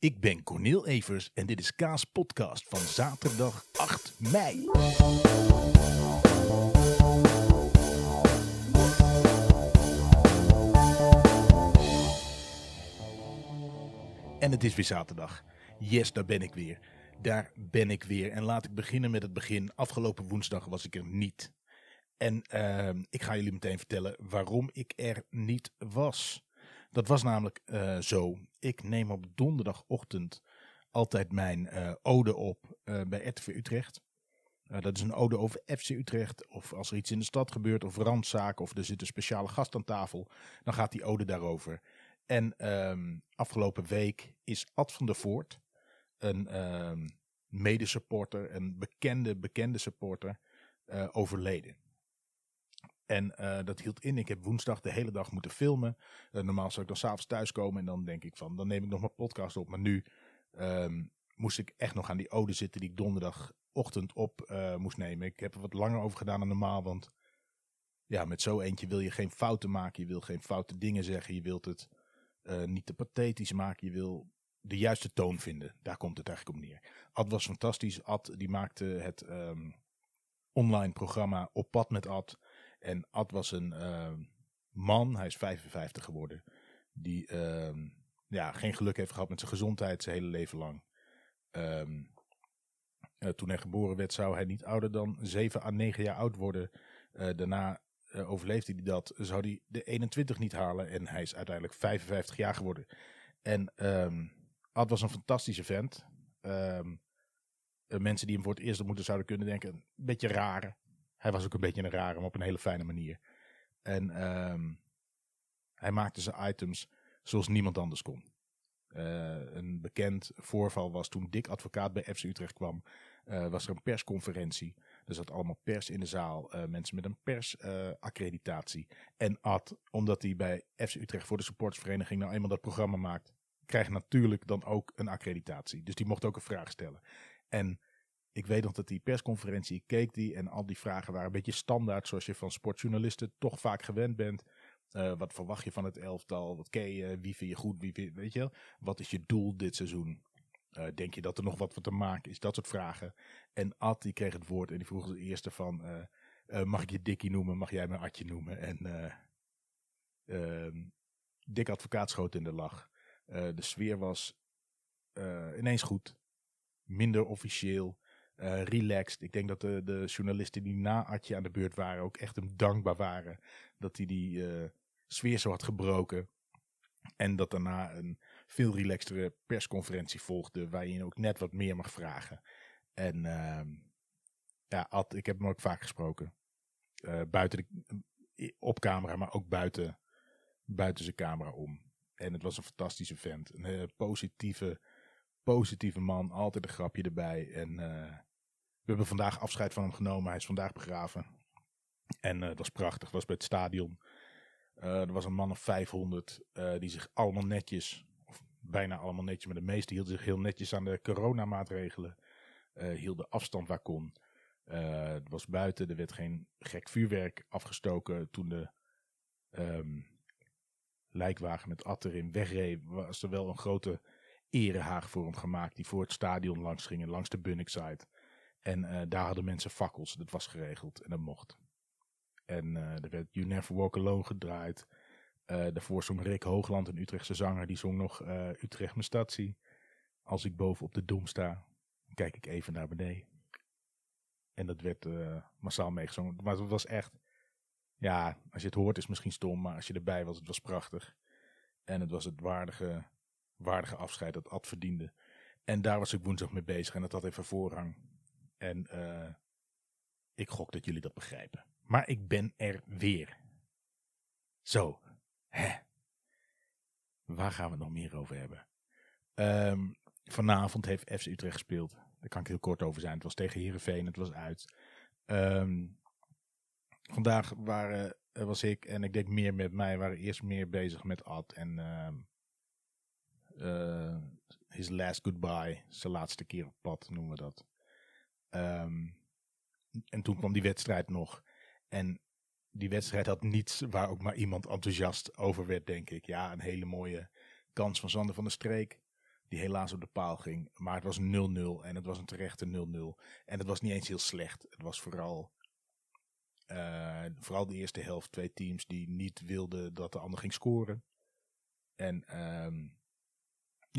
Ik ben Corneel Evers en dit is Kaas Podcast van zaterdag 8 mei. En het is weer zaterdag. Yes, daar ben ik weer. Daar ben ik weer. En laat ik beginnen met het begin. Afgelopen woensdag was ik er niet. En ehm, ik ga jullie meteen vertellen waarom ik er niet was. Dat was namelijk eh, zo. Ik neem op donderdagochtend altijd mijn eh, ode op eh, bij RTV Utrecht. dat is een ode over FC Utrecht. Of als er iets in de stad gebeurt, of randzaken, of er zit een speciale gast aan tafel, dan gaat die ode daarover. En ehm, afgelopen week is Ad van der Voort, een um, medesupporter, een bekende, bekende supporter, overleden. En uh, dat hield in. Ik heb woensdag de hele dag moeten filmen. Uh, normaal zou ik dan s'avonds thuiskomen en dan denk ik van, dan neem ik nog mijn podcast op. Maar nu um, moest ik echt nog aan die ode zitten die ik donderdagochtend op uh, moest nemen. Ik heb er wat langer over gedaan dan normaal, want ja, met zo eentje wil je geen fouten maken. Je wil geen foute dingen zeggen. Je wilt het niet te pathetisch maken. Je wil de juiste toon vinden. Daar komt het eigenlijk op neer. Ad was fantastisch. Ad die maakte het um, online programma Op Pad met Ad. En Ad was een uh, man, hij is 55 geworden, die uh, ja, geen geluk heeft gehad met zijn gezondheid zijn hele leven lang. Um, uh, toen hij geboren werd zou hij niet ouder dan 7 à 9 jaar oud worden. Uh, daarna uh, overleefde hij dat, zou hij de 21 niet halen en hij is uiteindelijk 55 jaar geworden. En Ad was een fantastische vent. Mensen die hem voor het eerst moeten zouden kunnen denken, een beetje rare. Hij was ook een beetje een rare, maar op een hele fijne manier. En um, hij maakte zijn items zoals niemand anders kon. Uh, een bekend voorval was toen Dick Advocaat bij FC Utrecht kwam. Uh, was er een persconferentie. Er zat allemaal pers in de zaal. Uh, mensen met een persaccreditatie. en Ad, omdat hij bij FC Utrecht voor de supportersvereniging nou eenmaal dat programma maakt, krijgt natuurlijk dan ook een accreditatie. Dus die mocht ook een vraag stellen. En ik weet nog dat die persconferentie, ik keek die en al die vragen waren een beetje standaard, zoals je van sportjournalisten toch vaak gewend bent. Uh, wat verwacht je van het elftal? Wat ken je? Wie vind je goed? Wie vind, weet je? Wat is je doel dit seizoen? Uh, denk je dat er nog wat voor te maken is? Dat soort vragen. En Ad die kreeg het woord en die vroeg als eerste van, uh, mag ik je Dikkie noemen? Mag jij me Adje noemen? En ehm, Dik advocaat schoot in de lach. de sfeer was ineens goed. Minder officieel uh, relaxed. Ik denk dat de, de journalisten die na Atje aan de beurt waren ook echt hem dankbaar waren. Dat hij die uh, sfeer zo had gebroken. En dat daarna een veel relaxtere persconferentie volgde. Waar je ook net wat meer mag vragen. En uh, ja, Ad, ik heb hem ook vaak gesproken. Uh, buiten de, op camera, maar ook buiten, buiten zijn camera om. En het was een fantastische vent. Een positieve, positieve man. Altijd een grapje erbij. En we hebben vandaag afscheid van hem genomen. Hij is vandaag begraven. En uh, dat was prachtig. Dat was bij het stadion. Uh, er was een man of 500 uh, die zich allemaal netjes, of bijna allemaal netjes, maar de meeste hielden zich heel netjes aan de coronamaatregelen. hielden afstand waar kon. het was buiten, er werd geen gek vuurwerk afgestoken. Toen de um, lijkwagen met Ad erin wegreed, was er wel een grote erehaag voor hem gemaakt. Die voor het stadion langs gingen, langs de Bunnickside. En uh, daar hadden mensen fakkels. Dat was geregeld en dat mocht. En uh, er werd You Never Walk Alone gedraaid. Uh, daarvoor zong Rick Hoogland, een Utrechtse zanger, die zong nog Utrecht mijn statie. Als ik boven op de dom sta, kijk ik even naar beneden. En dat werd massaal meegezongen. Maar het was echt, ja, als je het hoort is het misschien stom, maar als je erbij was, het was prachtig. En het was het waardige, waardige afscheid dat Ad verdiende. En daar was ik woensdag mee bezig en dat had even voorrang. En uh, ik gok dat jullie dat begrijpen. Maar ik ben er weer. Zo. Hè. Waar gaan we het nog meer over hebben? Um, vanavond heeft FC Utrecht gespeeld. Daar kan ik heel kort over zijn. Het was tegen Heerenveen. Het was uit. Um, vandaag waren, was ik en ik denk meer met mij. waren eerst meer bezig met Ad. En um, uh, his last goodbye. Zijn laatste keer op pad noemen we dat. Um, en toen kwam die wedstrijd nog. En die wedstrijd had niets waar ook maar iemand enthousiast over werd, denk ik. Ja, een hele mooie kans van Sander van der Streek. Die helaas op de paal ging. Maar het was 0-0 en het was een terechte 0-0. En het was niet eens heel slecht. Het was vooral, uh, vooral de eerste helft twee teams die niet wilden dat de ander ging scoren. En um,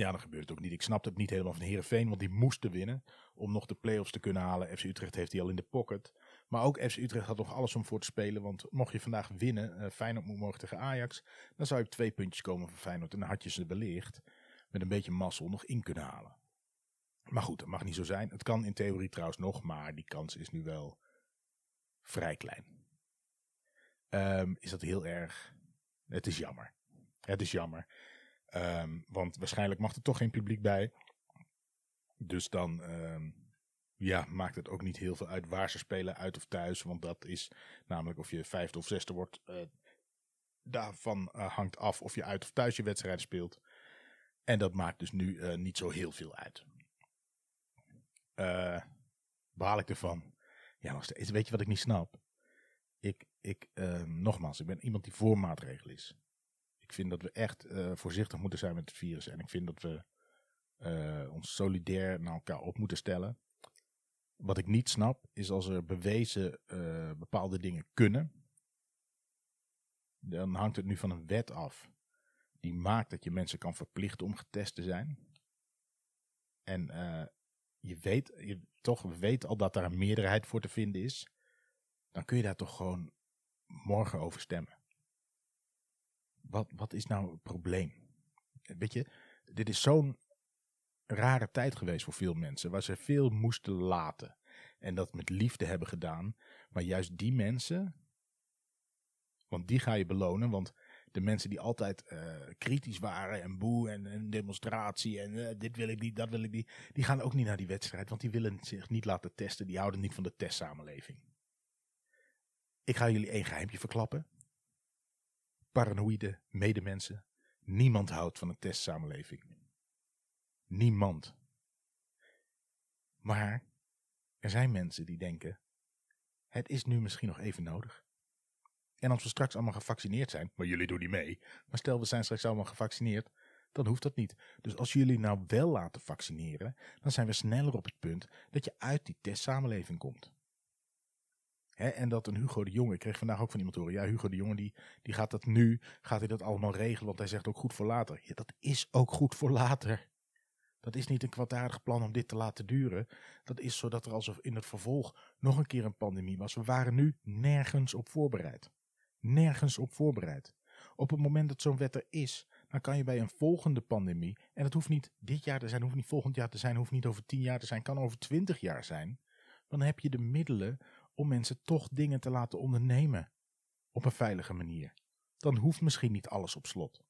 ja, dan gebeurt het ook niet. Ik snapte het niet helemaal van Herenveen, want die moesten winnen om nog de play-offs te kunnen halen. FC Utrecht heeft die al in de pocket. Maar ook FC Utrecht had nog alles om voor te spelen. Want mocht je vandaag winnen, uh, Feyenoord moet morgen tegen Ajax, dan zou je op twee puntjes komen van Feyenoord. En dan had je ze beleerd met een beetje mazzel nog in kunnen halen. Maar goed, dat mag niet zo zijn. Het kan in theorie trouwens nog, maar die kans is nu wel vrij klein. Um, is dat heel erg? Het is jammer. Het is jammer. Um, want waarschijnlijk mag er toch geen publiek bij. Dus dan um, ja, maakt het ook niet heel veel uit waar ze spelen, uit of thuis. Want dat is namelijk of je vijfde of zesde wordt. Uh, daarvan uh, hangt af of je uit of thuis je wedstrijden speelt. En dat maakt dus nu uh, niet zo heel veel uit. Baal ik ervan? Ja, nog steeds. Weet je wat ik niet snap? Ik, ik uh, nogmaals, ik ben iemand die voor maatregelen is. Ik vind dat we echt voorzichtig moeten zijn met het virus. En ik vind dat we ons solidair naar elkaar op moeten stellen. Wat ik niet snap, is als er bewezen bepaalde dingen kunnen. Dan hangt het nu van een wet af die maakt dat je mensen kan verplichten om getest te zijn. En je weet, je toch weet al dat daar een meerderheid voor te vinden is. Dan kun je daar toch gewoon morgen over stemmen. Wat, wat is nou het probleem? Weet je, dit is zo'n rare tijd geweest voor veel mensen, waar ze veel moesten laten. En dat met liefde hebben gedaan. Maar juist die mensen, want die ga je belonen, want de mensen die altijd uh, kritisch waren en boe en demonstratie en uh, dit wil ik niet, dat wil ik niet, die gaan ook niet naar die wedstrijd, want die willen zich niet laten testen, die houden niet van de testsamenleving. Ik ga jullie één geheimje verklappen. Paranoïde medemensen. Niemand houdt van een testsamenleving. Niemand. Maar er zijn mensen die denken, het is nu misschien nog even nodig. En als we straks allemaal gevaccineerd zijn, maar jullie doen niet mee. Maar stel we zijn straks allemaal gevaccineerd, dan hoeft dat niet. Dus als jullie nou wel laten vaccineren, dan zijn we sneller op het punt dat je uit die testsamenleving komt. En dat een Hugo de Jonge, ik kreeg vandaag ook van iemand horen, ja Hugo de Jonge die, die gaat dat nu, gaat hij dat allemaal regelen, want hij zegt ook goed voor later. Ja, dat is ook goed voor later. Dat is niet een kwaadaardig plan om dit te laten duren. Dat is zodat er alsof in het vervolg nog een keer een pandemie was. We waren nu nergens op voorbereid nergens op voorbereid. Op het moment dat zo'n wet er is, dan kan je bij een volgende pandemie, en het hoeft niet dit jaar te zijn, hoeft niet volgend jaar te zijn, hoeft niet over tien jaar te zijn, kan over twintig jaar zijn, dan heb je de middelen om mensen toch dingen te laten ondernemen op een veilige manier. Dan hoeft misschien niet alles op slot.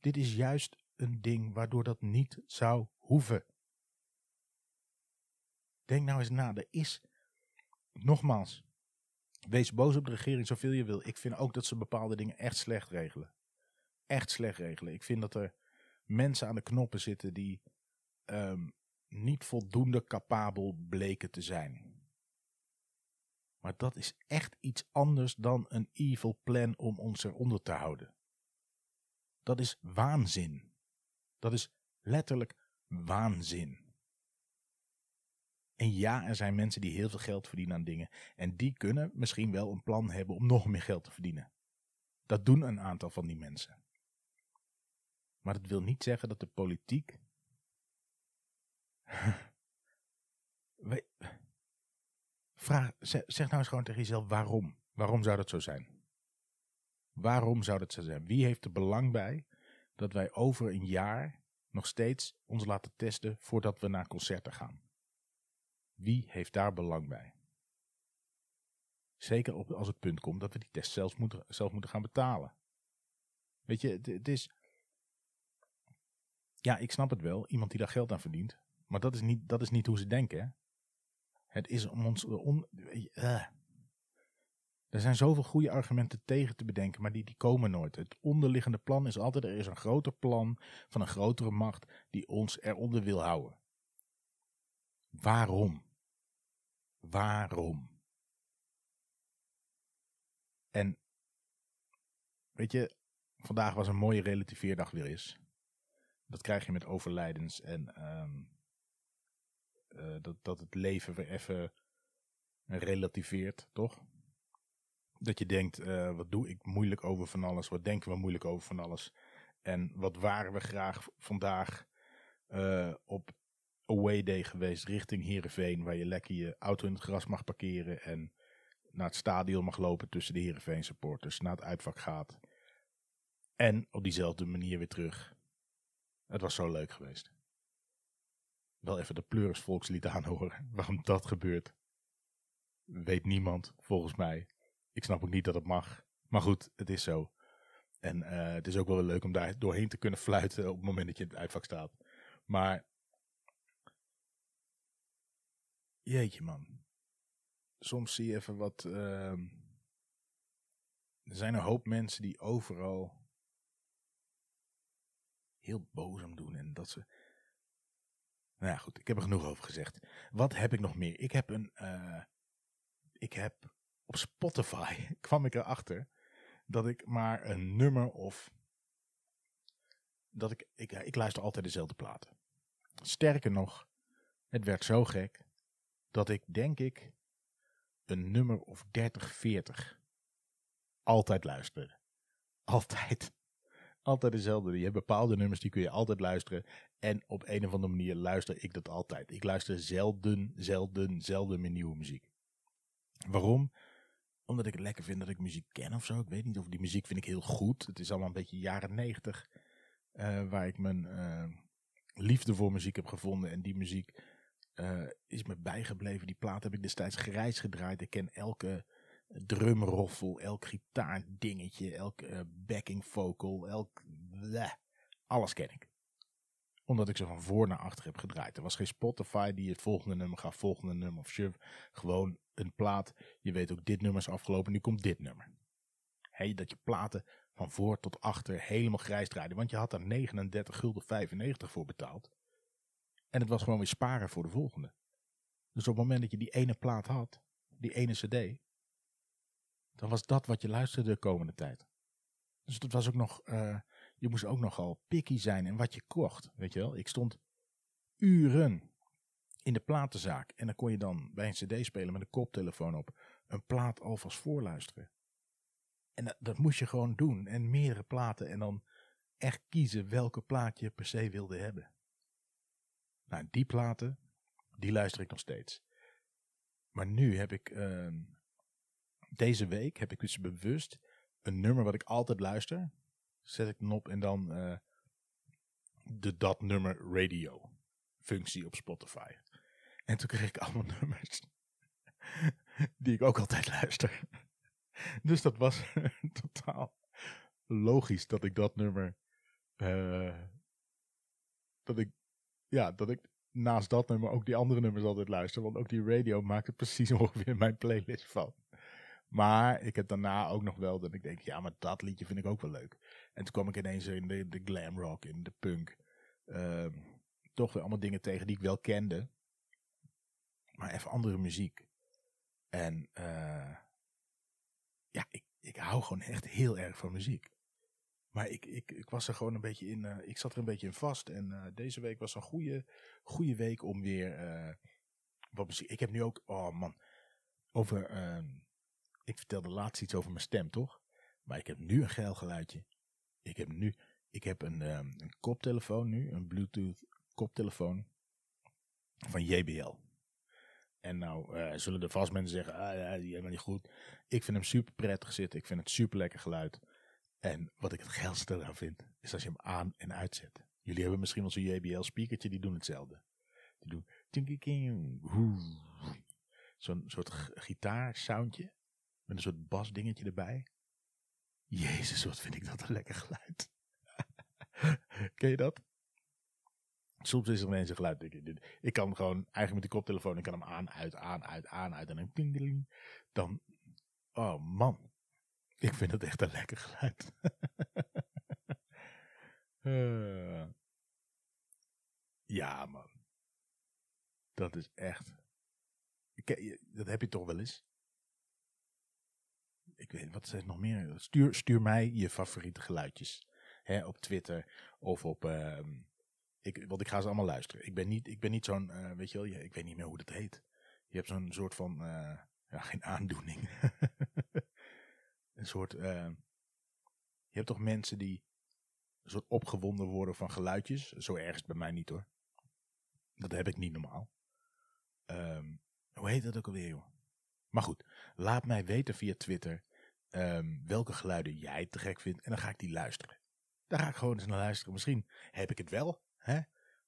Dit is juist een ding waardoor dat niet zou hoeven. Denk nou eens na, er is, nogmaals, Wees boos op de regering zoveel je wil. Ik vind ook dat ze bepaalde dingen echt slecht regelen. Echt slecht regelen. Ik vind dat er mensen aan de knoppen zitten die um, niet voldoende capabel bleken te zijn. Maar dat is echt iets anders dan een evil plan om ons eronder te houden. Dat is waanzin. Dat is letterlijk waanzin. En ja, er zijn mensen die heel veel geld verdienen aan dingen. En die kunnen misschien wel een plan hebben om nog meer geld te verdienen. Dat doen een aantal van die mensen. Maar dat wil niet zeggen dat de politiek. Vraag, zeg nou eens gewoon tegen jezelf waarom. Waarom zou dat zo zijn? Waarom zou dat zo zijn? Wie heeft er belang bij dat wij over een jaar nog steeds ons laten testen voordat we naar concerten gaan? Wie heeft daar belang bij? Zeker op, als het punt komt dat we die test zelfs moeten, zelf moeten gaan betalen. Weet je, het, is. Ja, ik snap het wel. Iemand die daar geld aan verdient. Maar dat is niet, dat is niet hoe ze denken. Hè? Het is om ons. On, uh. Er zijn zoveel goede argumenten tegen te bedenken, maar die, die komen nooit. Het onderliggende plan is altijd: er is een groter plan van een grotere macht die ons eronder wil houden. Waarom? Waarom? En weet je, vandaag was een mooie relativeerdag weer eens. Dat krijg je met overlijdens en ehm, eh, dat, dat het leven weer even relativeert, toch? Dat je denkt, uh, wat doe ik moeilijk over van alles? Wat denken we moeilijk over van alles? En wat waren we graag vandaag uh, op away day geweest richting Heerenveen, waar je lekker je auto in het gras mag parkeren en naar het stadion mag lopen tussen de Heerenveen supporters, naar het uitvak gaat. En op diezelfde manier weer terug. Het was zo leuk geweest. Wel even de Pleuris volkslied aanhoren. Waarom dat gebeurt, weet niemand, volgens mij. Ik snap ook niet dat het mag. Maar goed, het is zo. En uh, het is ook wel leuk om daar doorheen te kunnen fluiten op het moment dat je in het uitvak staat. Maar jeetje man. Soms zie je even wat. Uh, er zijn een hoop mensen die overal heel boos om doen. En dat ze. Nou ja, goed, ik heb er genoeg over gezegd. Wat heb ik nog meer? Ik heb een. Uh, ik heb op Spotify kwam ik erachter dat ik maar een nummer of. Dat ik, ik, ik luister altijd dezelfde platen. Sterker nog, het werd zo gek dat ik denk ik een nummer of 30, 40 altijd luisterde. Altijd. Altijd dezelfde. Je hebt bepaalde nummers die kun je altijd luisteren. En op een of andere manier luister ik dat altijd. Ik luister zelden, zelden, zelden meer nieuwe muziek. Waarom? Omdat ik het lekker vind dat ik muziek ken of zo. Ik weet niet of die muziek vind ik heel goed. Het is allemaal een beetje jaren negentig. Uh, waar ik mijn uh, liefde voor muziek heb gevonden. En die muziek uh, is me bijgebleven. Die plaat heb ik destijds grijs gedraaid. Ik ken elke drumroffel, elk gitaardingetje, elk uh, backing vocal, elk... Alles ken ik. Omdat ik ze van voor naar achter heb gedraaid. Er was geen Spotify die het volgende nummer gaf, volgende nummer of shove. Gewoon een plaat. Je weet ook dit nummer is afgelopen, nu komt dit nummer. Hey, dat je platen van voor tot achter helemaal grijs draaide. Want je had daar 39 gulden 95 voor betaald. En het was gewoon weer sparen voor de volgende. Dus op het moment dat je die ene plaat had, die ene cd, dan was dat wat je luisterde de komende tijd. Dus dat was ook nog, uh, je moest ook nogal picky zijn in wat je kocht, weet je wel. Ik stond uren in de platenzaak en dan kon je dan bij een cd spelen met een koptelefoon op een plaat alvast voorluisteren. En dat, moest je gewoon doen en meerdere platen en dan echt kiezen welke plaat je per se wilde hebben. Nou, die platen, die luister ik nog steeds. Maar nu heb ik, uh, deze week heb ik dus bewust een nummer wat ik altijd luister. Zet ik dan op en dan uh, de dat nummer radio functie op Spotify. En toen kreeg ik allemaal nummers die ik ook altijd luister. Dus dat was totaal logisch dat ik dat nummer, uh, dat ik ja, dat ik naast dat nummer ook die andere nummers altijd luister. Want ook die radio maakt het precies ongeveer mijn playlist van. Maar ik heb daarna ook nog wel dat ik denk, ja, maar dat liedje vind ik ook wel leuk. En toen kwam ik ineens in de, de glam rock, in de punk. Uh, toch weer allemaal dingen tegen die ik wel kende. Maar even andere muziek. En uh, ja, ik, ik hou gewoon echt heel erg van muziek. Maar ik, ik, ik was er gewoon een beetje in, uh, ik zat er een beetje in vast. En uh, deze week was een goede, goede week om weer wat muziek. Ik heb nu ook, oh man, over, ik vertelde laatst iets over mijn stem, toch? Maar ik heb nu een geil geluidje. Ik heb nu, ik heb een, een koptelefoon nu, een Bluetooth koptelefoon van JBL. En nou zullen er vast mensen zeggen, ah ja, die helemaal niet goed. Ik vind hem super prettig zitten, ik vind het super lekker geluid. En wat ik het geilste eraan vind, is als je hem aan en uitzet. Jullie hebben misschien wel zo'n JBL speakertje, die doen hetzelfde. Die doen zo'n soort gitaarsoundje met een soort basdingetje erbij. Jezus, wat vind ik dat een lekker geluid. Ken je dat? Soms is er ineens een geluid. Ik, kan gewoon eigenlijk met die koptelefoon, ik kan hem aan, uit, aan, uit, aan, uit en dan Dan, oh man, ik vind het echt een lekker geluid. uh, ja, man. Dat is echt. Dat heb je toch wel eens? Ik weet wat is nog meer. Stuur, stuur mij je favoriete geluidjes. Hè, op Twitter of op, uh, Ik, want ik ga ze allemaal luisteren. Ik ben niet, ik ben niet zo'n, eh, weet je wel, ik weet niet meer hoe dat heet. Je hebt zo'n soort van, uh, ja, geen aandoening. een soort, uh, je hebt toch mensen die een soort opgewonden worden van geluidjes. Zo ergens bij mij niet hoor. Dat heb ik niet normaal. Um, hoe heet dat ook alweer joh? Maar goed, laat mij weten via Twitter um, welke geluiden jij te gek vindt. En dan ga ik die luisteren. Daar ga ik gewoon eens naar luisteren. Misschien heb ik het wel. Hè?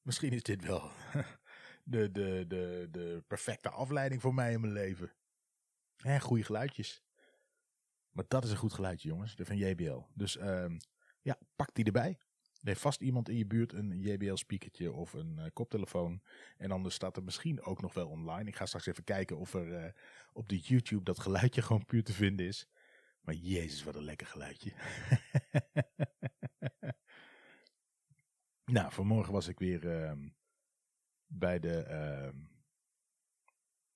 Misschien is dit wel de, de, de, de perfecte afleiding voor mij in mijn leven. Hè, goede geluidjes. Maar dat is een goed geluidje, jongens. De van JBL. Dus um, ja, pak die erbij. Er heeft vast iemand in je buurt een JBL-speakertje of een uh, koptelefoon. En anders staat er misschien ook nog wel online. Ik ga straks even kijken of er uh, op de YouTube dat geluidje gewoon puur te vinden is. Maar jezus, wat een lekker geluidje. nou, vanmorgen was ik weer uh, bij, de, uh,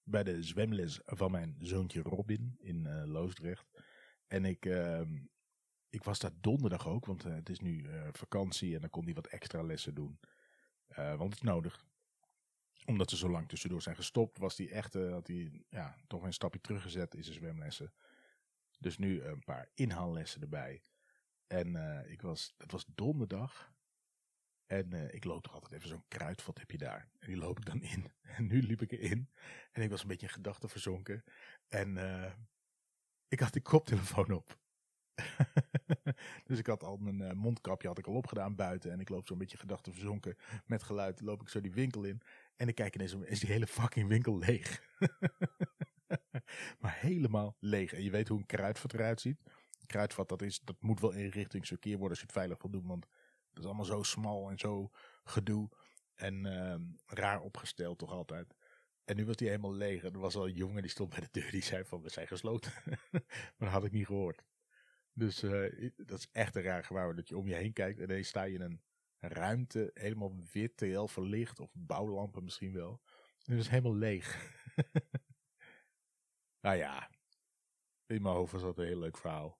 bij de zwemles van mijn zoontje Robin in uh, Loosdrecht. En ik, ehm, ik was daar donderdag ook, want eh, het is nu vakantie en dan kon hij wat extra lessen doen. want het is nodig. Omdat ze zo lang tussendoor zijn gestopt, was hij echt, had hij ja, toch een stapje teruggezet in zijn zwemlessen. Dus nu een paar inhaallessen erbij. En uh, ik was, het was donderdag. En uh, ik loop toch altijd even zo'n kruidvat heb je daar. En die loop ik dan in. En nu liep ik erin. En ik was een beetje in gedachten verzonken. En uh, ik had die koptelefoon op. dus ik had al mijn mondkapje had ik al opgedaan buiten. En ik loop zo'n beetje gedachten verzonken. Met geluid loop ik zo die winkel in. En ik kijk ineens, is die hele fucking winkel leeg. maar helemaal leeg. En je weet hoe een kruidvat eruit ziet. Een kruidvat, dat, is, dat moet wel in richting worden als je het veilig wil doen. Want dat is allemaal zo smal en zo gedoe. En uh, raar opgesteld toch altijd. En nu was die helemaal leeg. En er was al een jongen die stond bij de deur. Die zei van, we zijn gesloten. maar dat had ik niet gehoord. Dus uh, dat is echt een raar gewaar. Dat je om je heen kijkt. En ineens sta je in een ruimte. Helemaal wit, heel verlicht. Of bouwlampen misschien wel. En het is helemaal leeg. Nou ja, in mijn hoofd was dat een heel leuk verhaal.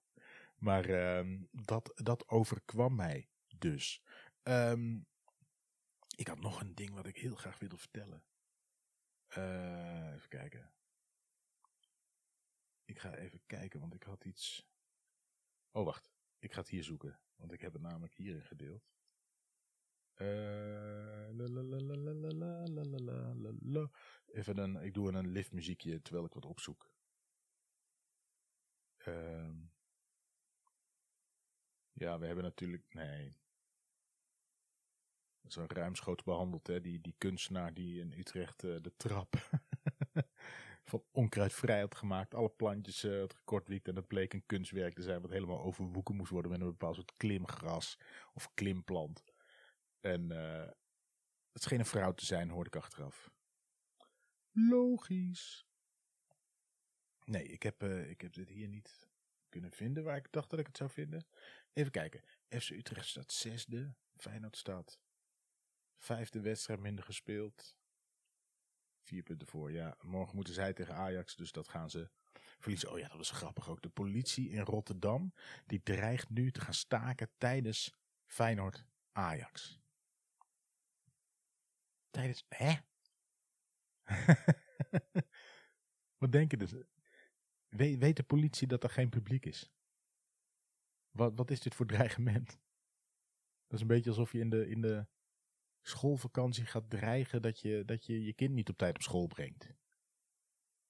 Maar um, dat, dat overkwam mij dus. Um, ik had nog een ding wat ik heel graag wilde vertellen. Uh, even kijken. Ik ga even kijken, want ik had iets. Oh, wacht. Ik ga het hier zoeken, want ik heb het namelijk hierin gedeeld. Uh, Even een, ik doe een liftmuziekje terwijl ik wat opzoek. Uh, ja, we hebben natuurlijk, nee. Dat een ruimschoots behandeld, hè. Die, die kunstenaar die in Utrecht uh, de trap van onkruidvrij had gemaakt. Alle plantjes uh, het gekortwiekt en het bleek een kunstwerk te zijn wat helemaal overwoeken moest worden met een bepaald soort klimgras of klimplant. En uh, het scheen een vrouw te zijn, hoorde ik achteraf. Logisch. Nee, ik heb, uh, ik heb dit hier niet kunnen vinden waar ik dacht dat ik het zou vinden. Even kijken. FC Utrecht staat zesde. Feyenoord staat vijfde wedstrijd minder gespeeld. Vier punten voor. Ja, morgen moeten zij tegen Ajax, dus dat gaan ze verliezen. Oh ja, dat is grappig ook. De politie in Rotterdam, die dreigt nu te gaan staken tijdens Feyenoord Ajax. Tijdens, hè? Wat denken dus? Weet, de politie dat er geen publiek is? Wat, wat is dit voor dreigement? Dat is een beetje alsof je in de, in de schoolvakantie gaat dreigen dat je, dat je je kind niet op tijd op school brengt.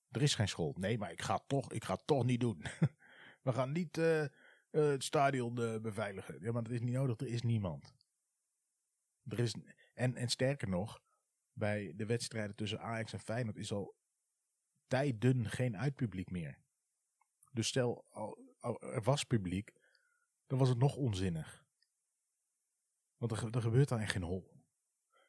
Er is geen school. Nee, maar ik ga het toch, ik ga toch niet doen. We gaan niet uh, uh, het stadion uh, beveiligen. Ja, maar dat is niet nodig. Er is niemand. Er is, en, en sterker nog, bij de wedstrijden tussen Ajax en Feyenoord is al tijden geen uitpubliek meer. Dus stel, er was publiek, dan was het nog onzinnig. Want er, er gebeurt dan echt geen hol.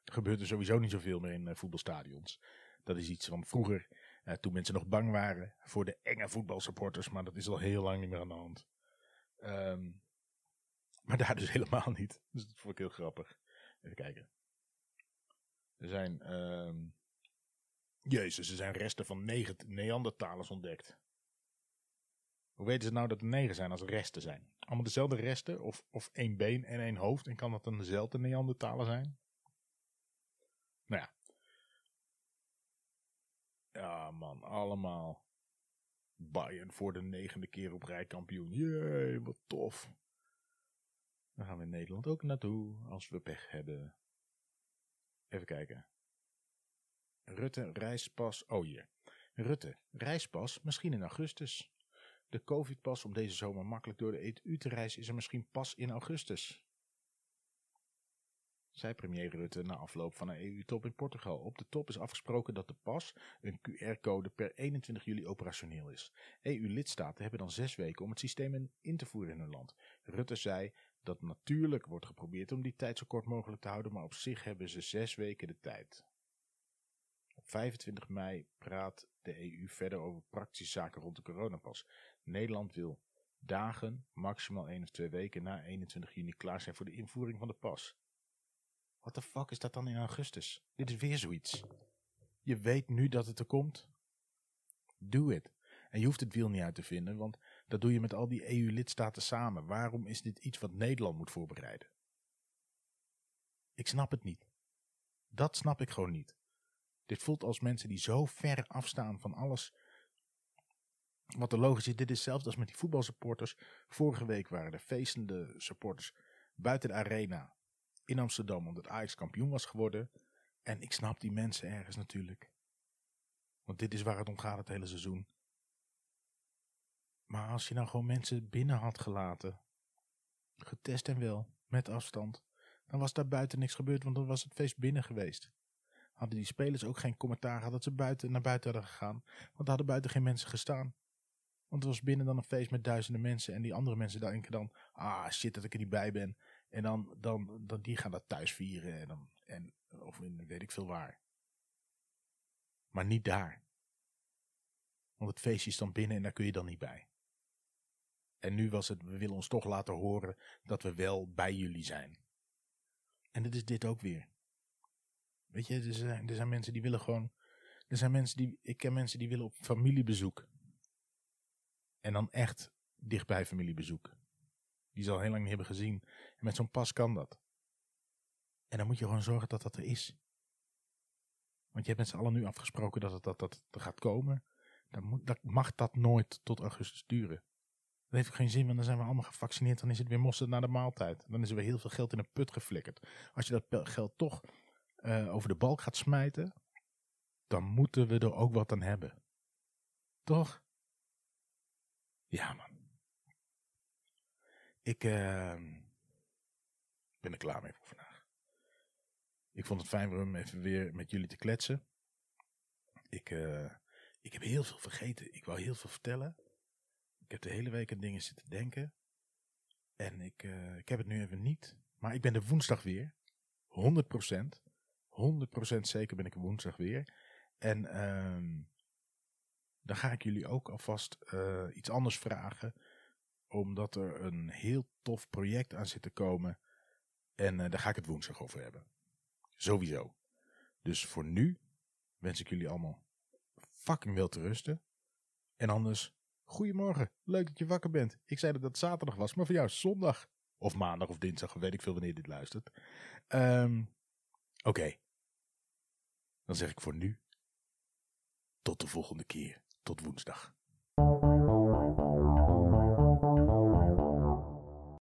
Er gebeurt er sowieso niet zoveel meer in uh, voetbalstadions. Dat is iets van vroeger, uh, toen mensen nog bang waren voor de enge voetbalsupporters, maar dat is al heel lang niet meer aan de hand. Um, maar daar dus helemaal niet. Dus dat vond ik heel grappig. Even kijken. Er zijn, um, jezus, er zijn resten van negen Neandertalers ontdekt. Hoe weten ze nou dat er negen zijn als resten zijn? Allemaal dezelfde resten? Of, of één been en één hoofd? En kan dat dan dezelfde Neandertaler zijn? Nou ja. Ja, man, allemaal. Bayern voor de negende keer op rij kampioen. Jee, wat tof. Dan gaan we in Nederland ook naartoe als we pech hebben. Even kijken. Rutte, reispas. Oh hier. Rutte, reispas, misschien in augustus. De COVID-pas om deze zomer makkelijk door de EU te reizen is er misschien pas in augustus. Zei premier Rutte na afloop van een EU-top in Portugal. Op de top is afgesproken dat de pas, een QR-code, per 21 juli operationeel is. EU-lidstaten hebben dan zes weken om het systeem in te voeren in hun land. Rutte zei dat natuurlijk wordt geprobeerd om die tijd zo kort mogelijk te houden, maar op zich hebben ze zes weken de tijd. Op 25 mei praat de EU verder over praktische zaken rond de coronapas. Nederland wil dagen, maximaal 1 of 2 weken na 21 juni klaar zijn voor de invoering van de pas. Wat de fuck is dat dan in augustus? Dit is weer zoiets. Je weet nu dat het er komt. Doe het. En je hoeft het wiel niet uit te vinden, want dat doe je met al die EU-lidstaten samen. Waarom is dit iets wat Nederland moet voorbereiden? Ik snap het niet. Dat snap ik gewoon niet. Dit voelt als mensen die zo ver afstaan van alles wat er logisch is. Dit is hetzelfde als met die voetbalsupporters. Vorige week waren er feestende supporters buiten de arena in Amsterdam omdat Ajax kampioen was geworden. En ik snap die mensen ergens natuurlijk. Want dit is waar het om gaat het hele seizoen. Maar als je nou gewoon mensen binnen had gelaten, getest en wel, met afstand, dan was daar buiten niks gebeurd, want dan was het feest binnen geweest. Hadden die spelers ook geen commentaar gehad dat ze buiten, naar buiten hadden gegaan, want hadden buiten geen mensen gestaan. Want het was binnen dan een feest met duizenden mensen en die andere mensen denken dan, ah shit dat ik er niet bij ben. En dan, dan, dan die gaan dat thuis vieren en dan, en, of weet ik veel waar. Maar niet daar. Want het feestje is dan binnen en daar kun je dan niet bij. En nu was het, we willen ons toch laten horen dat we wel bij jullie zijn. En dat is dit ook weer. Weet je, er zijn, er zijn mensen die willen gewoon. Er zijn mensen die. Ik ken mensen die willen op familiebezoek. En dan echt dichtbij familiebezoek. Die ze al heel lang niet hebben gezien. En met zo'n pas kan dat. En dan moet je gewoon zorgen dat dat er is. Want je hebt met z'n allen nu afgesproken dat het dat, dat, dat gaat komen. Dan, moet, dan mag dat nooit tot augustus duren. Dat heeft geen zin, want dan zijn we allemaal gevaccineerd. Dan is het weer mosterd naar de maaltijd. Dan is er weer heel veel geld in een put geflikkerd. Als je dat geld toch uh, over de balk gaat smijten, dan moeten we er ook wat aan hebben. Toch? Ja, man. Ik uh, ben er klaar mee voor vandaag. Ik vond het fijn om even weer met jullie te kletsen. Ik, uh, ik heb heel veel vergeten. Ik wou heel veel vertellen. Ik heb de hele week aan dingen zitten denken. En ik, uh, ik heb het nu even niet. Maar ik ben de woensdag weer. 100%. 100% zeker ben ik woensdag weer. En um, dan ga ik jullie ook alvast uh, iets anders vragen. Omdat er een heel tof project aan zit te komen. En uh, daar ga ik het woensdag over hebben. Sowieso. Dus voor nu wens ik jullie allemaal fucking wel te rusten. En anders, goedemorgen. Leuk dat je wakker bent. Ik zei dat het zaterdag was, maar voor jou zondag. Of maandag of dinsdag, weet ik veel wanneer dit luistert. Um, Oké. Dan zeg ik voor nu tot de volgende keer. Tot woensdag.